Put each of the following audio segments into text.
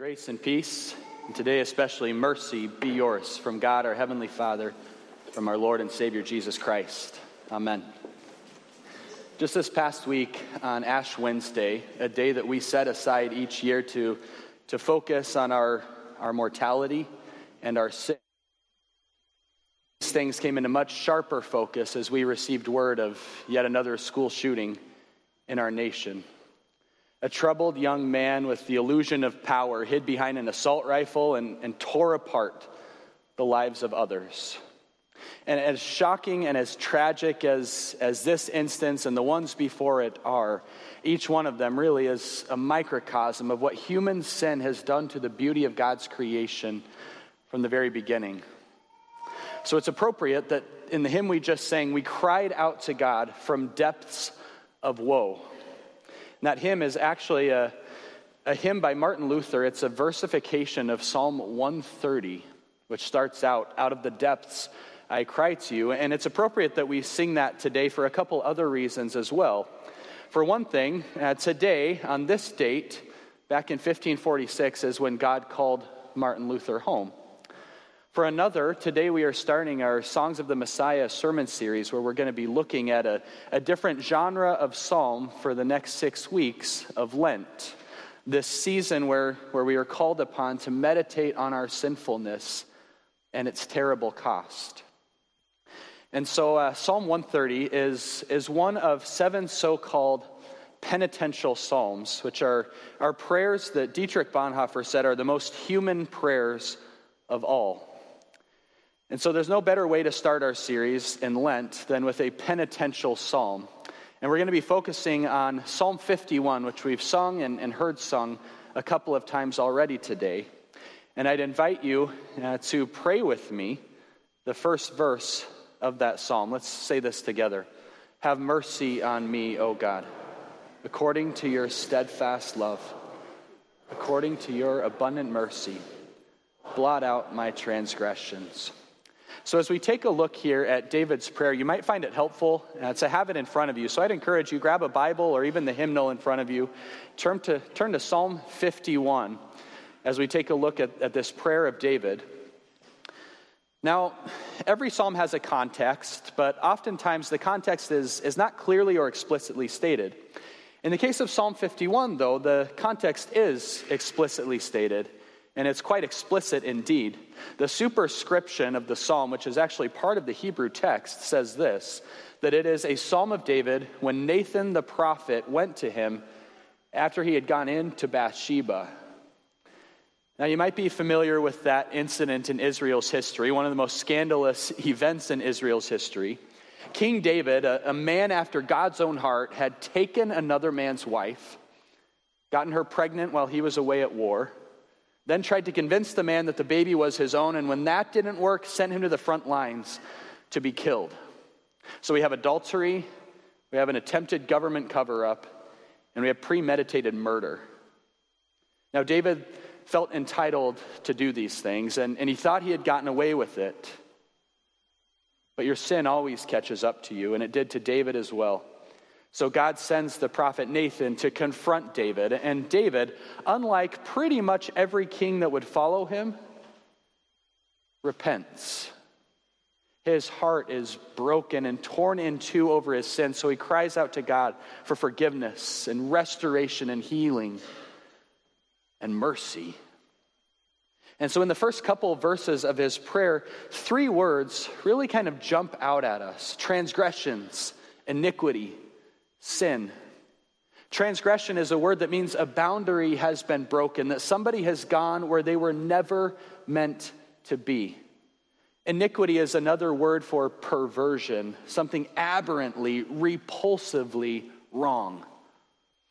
Grace and peace, and today especially mercy be yours from God our Heavenly Father, from our Lord and Savior Jesus Christ. Amen. Just this past week on Ash Wednesday, a day that we set aside each year to, to focus on our, our mortality and our sin, these things came into much sharper focus as we received word of yet another school shooting in our nation. A troubled young man with the illusion of power hid behind an assault rifle and, and tore apart the lives of others. And as shocking and as tragic as, as this instance and the ones before it are, each one of them really is a microcosm of what human sin has done to the beauty of God's creation from the very beginning. So it's appropriate that in the hymn we just sang, we cried out to God from depths of woe. And that hymn is actually a, a hymn by Martin Luther. It's a versification of Psalm 130, which starts out, Out of the depths I cry to you. And it's appropriate that we sing that today for a couple other reasons as well. For one thing, uh, today, on this date, back in 1546, is when God called Martin Luther home. For another, today we are starting our Songs of the Messiah sermon series where we're going to be looking at a, a different genre of psalm for the next six weeks of Lent. This season where, where we are called upon to meditate on our sinfulness and its terrible cost. And so, uh, Psalm 130 is, is one of seven so called penitential psalms, which are, are prayers that Dietrich Bonhoeffer said are the most human prayers of all. And so there's no better way to start our series in Lent than with a penitential psalm. And we're going to be focusing on Psalm 51, which we've sung and, and heard sung a couple of times already today. And I'd invite you uh, to pray with me the first verse of that psalm. Let's say this together Have mercy on me, O God, according to your steadfast love, according to your abundant mercy, blot out my transgressions. So, as we take a look here at David's prayer, you might find it helpful uh, to have it in front of you. So, I'd encourage you grab a Bible or even the hymnal in front of you. Turn to, turn to Psalm 51 as we take a look at, at this prayer of David. Now, every psalm has a context, but oftentimes the context is, is not clearly or explicitly stated. In the case of Psalm 51, though, the context is explicitly stated and it's quite explicit indeed. The superscription of the psalm, which is actually part of the Hebrew text, says this that it is a psalm of David when Nathan the prophet went to him after he had gone into Bathsheba. Now, you might be familiar with that incident in Israel's history, one of the most scandalous events in Israel's history. King David, a, a man after God's own heart, had taken another man's wife, gotten her pregnant while he was away at war then tried to convince the man that the baby was his own, and when that didn't work, sent him to the front lines to be killed. So we have adultery, we have an attempted government cover up, and we have premeditated murder. Now, David felt entitled to do these things, and, and he thought he had gotten away with it. But your sin always catches up to you, and it did to David as well. So God sends the prophet Nathan to confront David. And David, unlike pretty much every king that would follow him, repents. His heart is broken and torn in two over his sin. So he cries out to God for forgiveness and restoration and healing and mercy. And so, in the first couple of verses of his prayer, three words really kind of jump out at us transgressions, iniquity, sin. Transgression is a word that means a boundary has been broken, that somebody has gone where they were never meant to be. Iniquity is another word for perversion, something aberrantly, repulsively wrong.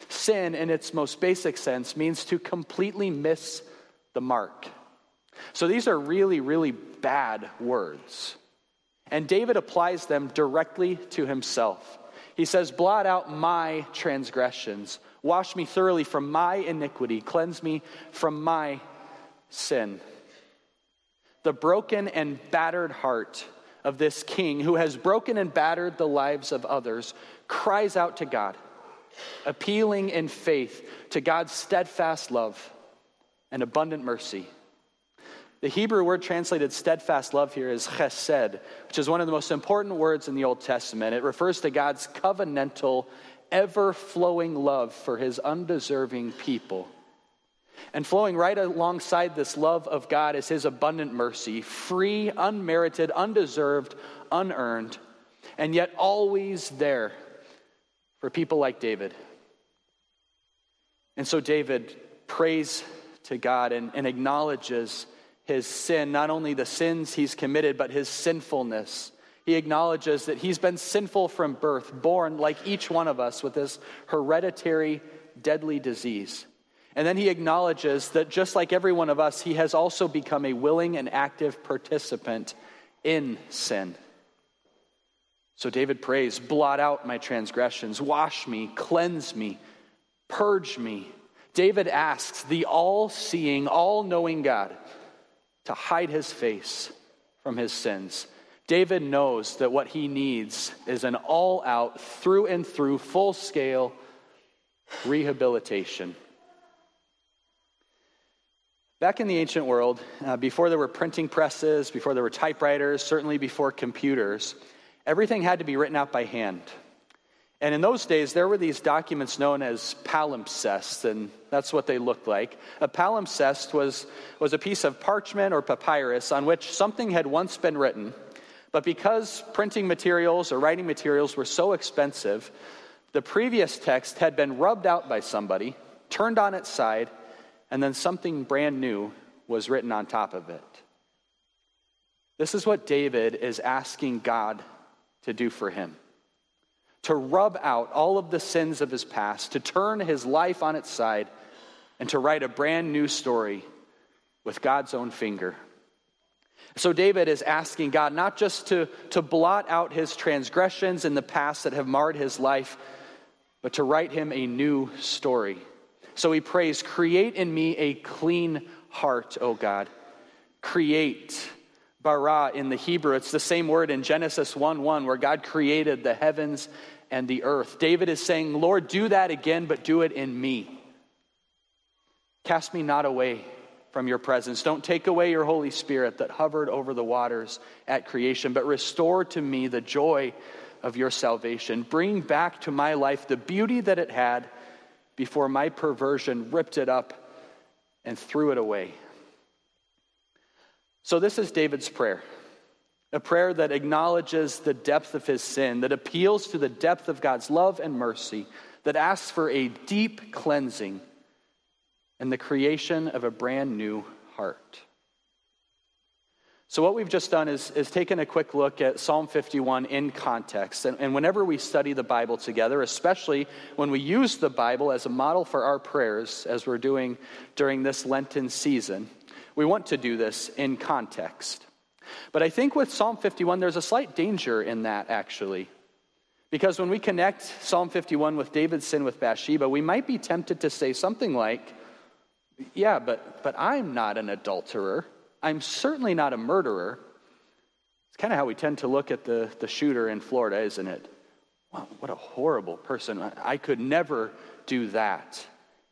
Sin, in its most basic sense, means to completely miss the mark. So these are really, really bad words. And David applies them directly to himself. He says, Blot out my transgressions, wash me thoroughly from my iniquity, cleanse me from my sin. The broken and battered heart of this king who has broken and battered the lives of others cries out to God, appealing in faith to God's steadfast love. and abundant mercy. The Hebrew word translated steadfast love here is chesed, which is one of the most important words in the Old Testament. It refers to God's covenantal, ever flowing love for his undeserving people. And flowing right alongside this love of God is his abundant mercy, free, unmerited, undeserved, unearned, and yet always there for people like David. And so David prays to God and, and acknowledges his sin, not only the sins he's committed, but his sinfulness. He acknowledges that he's been sinful from birth, born like each one of us with this hereditary, deadly disease. And then he acknowledges that just like every one of us, he has also become a willing and active participant in sin. So David prays, Blot out my transgressions, wash me, cleanse me, purge me. David asks the all seeing, all knowing God to hide his face from his sins. David knows that what he needs is an all out, through and through, full scale rehabilitation. Back in the ancient world, uh, before there were printing presses, before there were typewriters, certainly before computers, everything had to be written out by hand. And in those days, there were these documents known as palimpsests, and that's what they looked like. A palimpsest was, was a piece of parchment or papyrus on which something had once been written, but because printing materials or writing materials were so expensive, the previous text had been rubbed out by somebody, turned on its side, and then something brand new was written on top of it. This is what David is asking God to do for him to rub out all of the sins of his past, to turn his life on its side, and to write a brand new story with God's own finger. So, David is asking God not just to, to blot out his transgressions in the past that have marred his life, but to write him a new story. So he prays, Create in me a clean heart, O God. Create. Bara in the Hebrew, it's the same word in Genesis 1 1, where God created the heavens and the earth. David is saying, Lord, do that again, but do it in me. Cast me not away from your presence. Don't take away your Holy Spirit that hovered over the waters at creation, but restore to me the joy of your salvation. Bring back to my life the beauty that it had before my perversion ripped it up and threw it away. So, this is David's prayer a prayer that acknowledges the depth of his sin, that appeals to the depth of God's love and mercy, that asks for a deep cleansing and the creation of a brand new heart. So, what we've just done is, is taken a quick look at Psalm 51 in context. And, and whenever we study the Bible together, especially when we use the Bible as a model for our prayers, as we're doing during this Lenten season, we want to do this in context. But I think with Psalm 51, there's a slight danger in that, actually. Because when we connect Psalm 51 with David's sin with Bathsheba, we might be tempted to say something like, Yeah, but, but I'm not an adulterer. I'm certainly not a murderer. It's kind of how we tend to look at the, the shooter in Florida, isn't it? Wow, what a horrible person. I could never do that.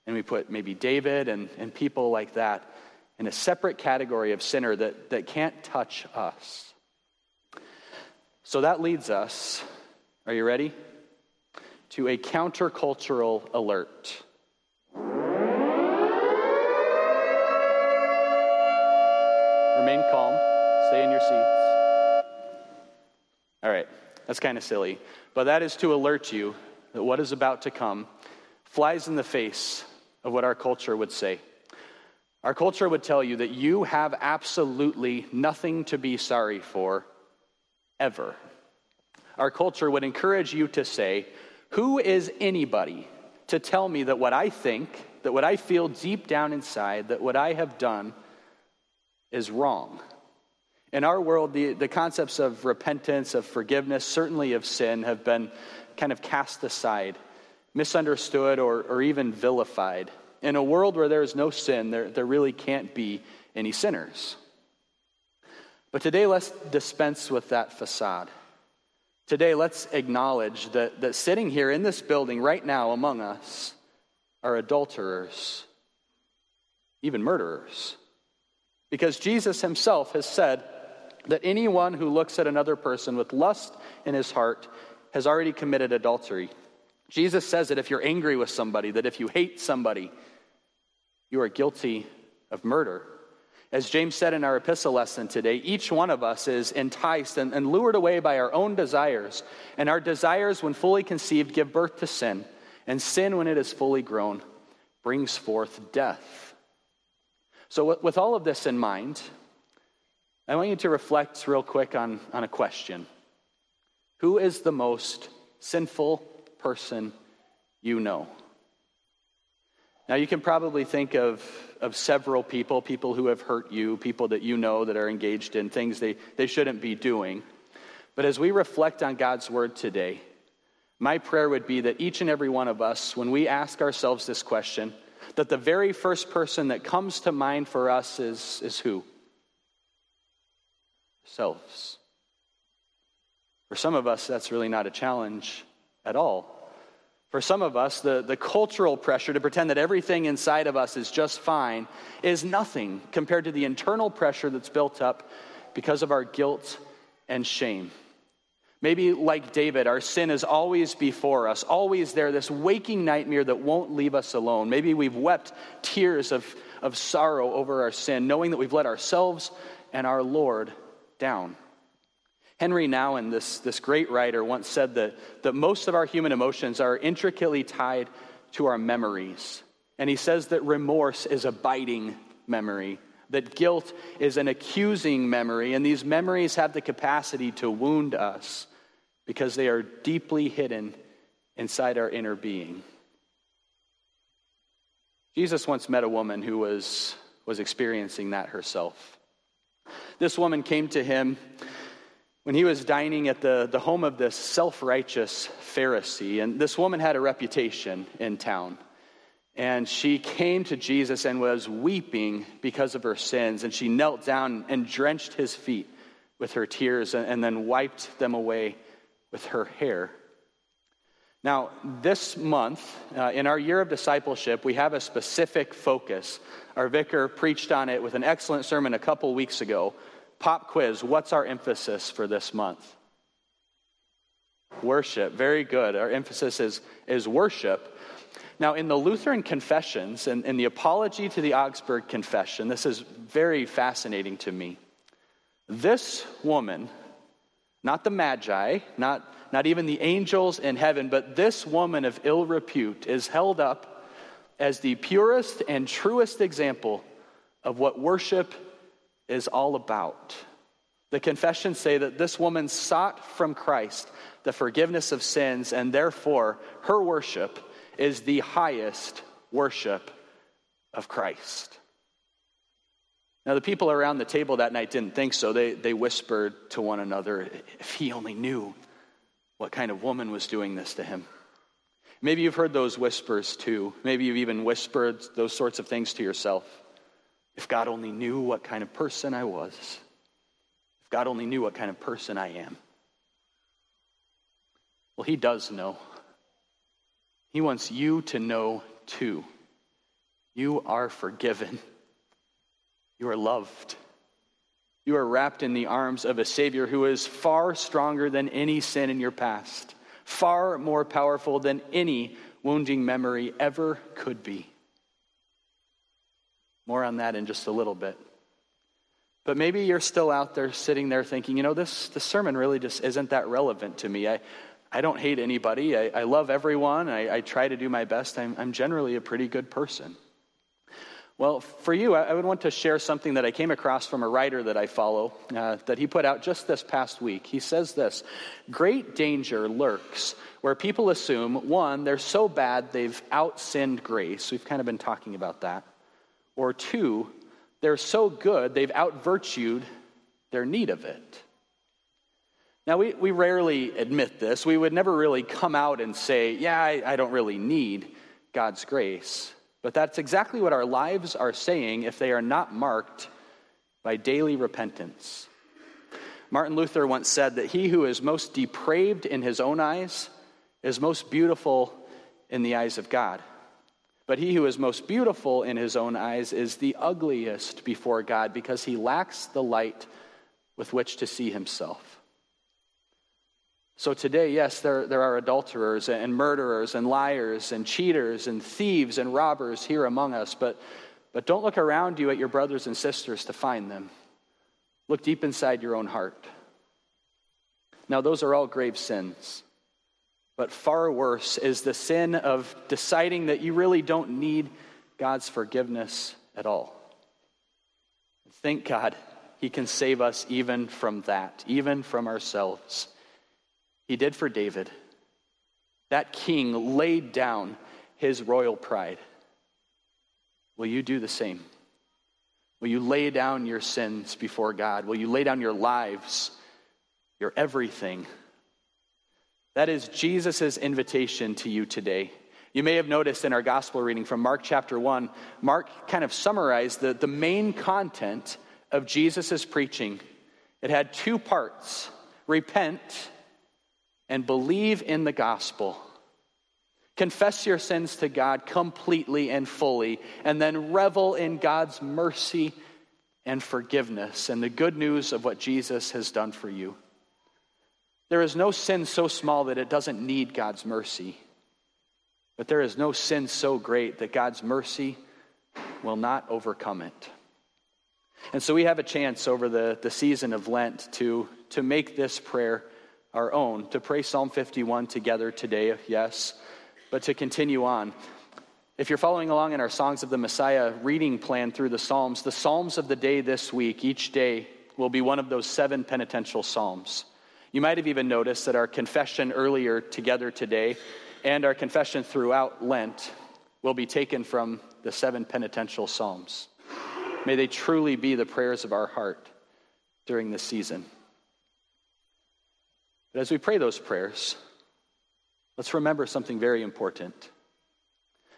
And we put maybe David and, and people like that in a separate category of sinner that, that can't touch us. So that leads us, are you ready? To a countercultural alert. Remain calm, stay in your seats. All right, that's kind of silly, but that is to alert you that what is about to come flies in the face of what our culture would say. Our culture would tell you that you have absolutely nothing to be sorry for, ever. Our culture would encourage you to say, Who is anybody to tell me that what I think, that what I feel deep down inside, that what I have done is wrong? In our world, the, the concepts of repentance, of forgiveness, certainly of sin, have been kind of cast aside, misunderstood, or, or even vilified. In a world where there is no sin, there, there really can't be any sinners. But today, let's dispense with that facade. Today, let's acknowledge that, that sitting here in this building right now among us are adulterers, even murderers. Because Jesus himself has said that anyone who looks at another person with lust in his heart has already committed adultery. Jesus says that if you're angry with somebody, that if you hate somebody, you are guilty of murder. As James said in our epistle lesson today, each one of us is enticed and, and, lured away by our own desires. And our desires, when fully conceived, give birth to sin. And sin, when it is fully grown, brings forth death. So, with all of this in mind, I want you to reflect real quick on, on a question Who is the most sinful person you know? Now, you can probably think of, of several people, people who have hurt you, people that you know that are engaged in things they, they shouldn't be doing. But as we reflect on God's word today, my prayer would be that each and every one of us, when we ask ourselves this question, that the very first person that comes to mind for us is, is who? Selves. For some of us, that's really not a challenge at all. For some of us, the, the cultural pressure to pretend that everything inside of us is just fine is nothing compared to the internal pressure that's built up because of our guilt and shame. Maybe, like David, our sin is always before us, always there, this waking nightmare that won't leave us alone. Maybe we've wept tears of, of sorrow over our sin, knowing that we've let ourselves and our Lord down. Henry Nouwen, this, this great writer, once said that, that most of our human emotions are intricately tied to our memories. And he says that remorse is a biting memory, that guilt is an accusing memory, and these memories have the capacity to wound us because they are deeply hidden inside our inner being. Jesus once met a woman who was, was experiencing that herself. This woman came to him when he was dining at the, the home of this self righteous Pharisee. And this woman had a reputation in town. And she came to Jesus and was weeping because of her sins. And she knelt down and drenched his feet with her tears and, and then wiped them away with her hair. Now, this month, uh, in our year of discipleship, we have a specific focus. Our vicar preached on it with an excellent sermon a couple weeks ago Pop quiz What's our emphasis for this month? Worship. Very good. Our emphasis is, is worship. Now, in the Lutheran confessions and in the apology to the Augsburg Confession, this is very fascinating to me. This woman, not the Magi, not, not even the angels in heaven, but this woman of ill repute is held up as the purest and truest example of what worship is all about. The confessions say that this woman sought from Christ the forgiveness of sins, and therefore her worship is the highest worship of Christ. Now, the people around the table that night didn't think so. They, they whispered to one another, if he only knew what kind of woman was doing this to him. Maybe you've heard those whispers too. Maybe you've even whispered those sorts of things to yourself. If God only knew what kind of person I was, if God only knew what kind of person I am. Well, He does know. He wants you to know too. You are forgiven. You are loved. You are wrapped in the arms of a Savior who is far stronger than any sin in your past, far more powerful than any wounding memory ever could be. More on that in just a little bit. But maybe you're still out there sitting there thinking, you know, this, this sermon really just isn't that relevant to me. I, I don't hate anybody. I, I love everyone. I, I, try to do my best. I'm, I'm generally a pretty good person. Well, for you, I, I would want to share something that I came across from a writer that I follow uh, that he put out just this past week. He says this Great danger lurks where people assume, one, they're so bad they've out sinned grace. We've kind of been talking about that. Or two, they're so good they've outvirtued their need of it. Now, we, we rarely admit this. We would never really come out and say, Yeah, I, I don't really need God's grace. But that's exactly what our lives are saying if they are not marked by daily repentance. Martin Luther once said that he who is most depraved in his own eyes is most beautiful in the eyes of God. But he who is most beautiful in his own eyes is the ugliest before God because he lacks the light with which to see himself. So today, yes, there, there are adulterers and murderers and liars and cheaters and thieves and robbers here among us, but, but don't look around you at your brothers and sisters to find them. Look deep inside your own heart. Now, those are all grave sins. But far worse is the sin of deciding that you really don't need God's forgiveness at all. Thank God he can save us even from that, even from ourselves. He did for David. That king laid down his royal pride. Will you do the same? Will you lay down your sins before God? Will you lay down your lives, your everything? That is Jesus' invitation to you today. You may have noticed in our gospel reading from Mark chapter 1, Mark kind of summarized the, the main content of Jesus' preaching. It had two parts repent and believe in the gospel. Confess your sins to God completely and fully, and then revel in God's mercy and forgiveness and the good news of what Jesus has done for you. There is no sin so small that it doesn't need God's mercy. But there is no sin so great that God's mercy will not overcome it. And so we have a chance over the, the season of Lent to, to make this prayer our own, to pray Psalm 51 together today, yes, but to continue on. If you're following along in our Songs of the Messiah reading plan through the Psalms, the Psalms of the day this week, each day, will be one of those seven penitential Psalms. You might have even noticed that our confession earlier together today and our confession throughout Lent will be taken from the seven penitential Psalms. May they truly be the prayers of our heart during this season. But as we pray those prayers, let's remember something very important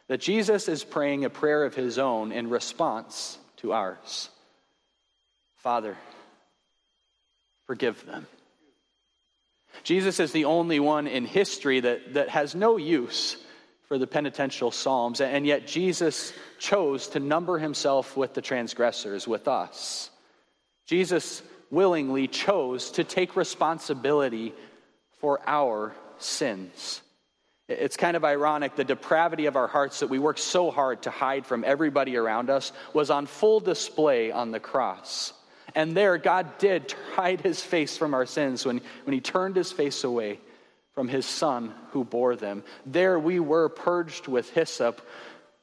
that Jesus is praying a prayer of his own in response to ours Father, forgive them. Jesus is the only one in history that, that has no use for the penitential psalms, and yet Jesus chose to number himself with the transgressors, with us. Jesus willingly chose to take responsibility for our sins. It's kind of ironic the depravity of our hearts that we work so hard to hide from everybody around us was on full display on the cross. And there, God did hide his face from our sins when, when he turned his face away from his son who bore them. There we were purged with hyssop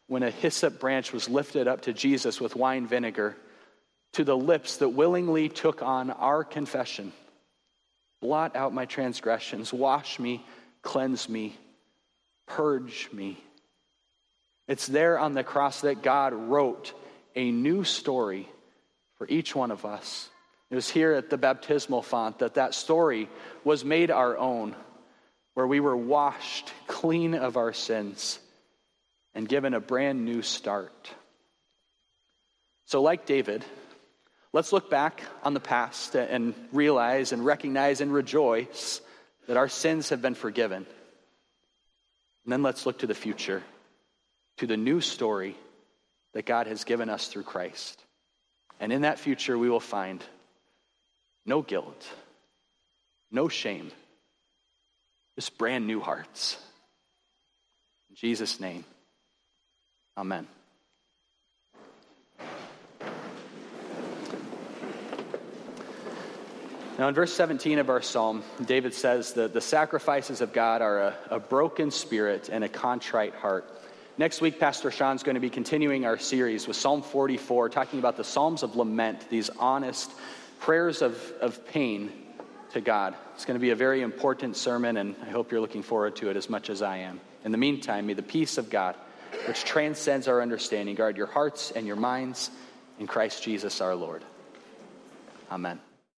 when a hyssop branch was lifted up to Jesus with wine vinegar, to the lips that willingly took on our confession. Blot out my transgressions, wash me, cleanse me, purge me. It's there on the cross that God wrote a new story for each one of us. It was here at the baptismal font that that story was made our own, where we were washed clean of our sins and given a brand new start. So, like David, let's look back on the past and realize and recognize and rejoice that our sins have been forgiven. And then let's look to the future, to the new story that God has given us through Christ. And in that future, we will find no guilt, no shame, just brand new hearts. In Jesus' name, amen. Now, in verse 17 of our psalm, David says that the sacrifices of God are a, a broken spirit and a contrite heart. Next week, Pastor Sean's going to be continuing our series with Psalm 44, talking about the Psalms of Lament, these honest prayers of, of pain to God. It's going to be a very important sermon, and I hope you're looking forward to it as much as I am. In the meantime, may the peace of God, which transcends our understanding, guard your hearts and your minds in Christ Jesus our Lord. Amen.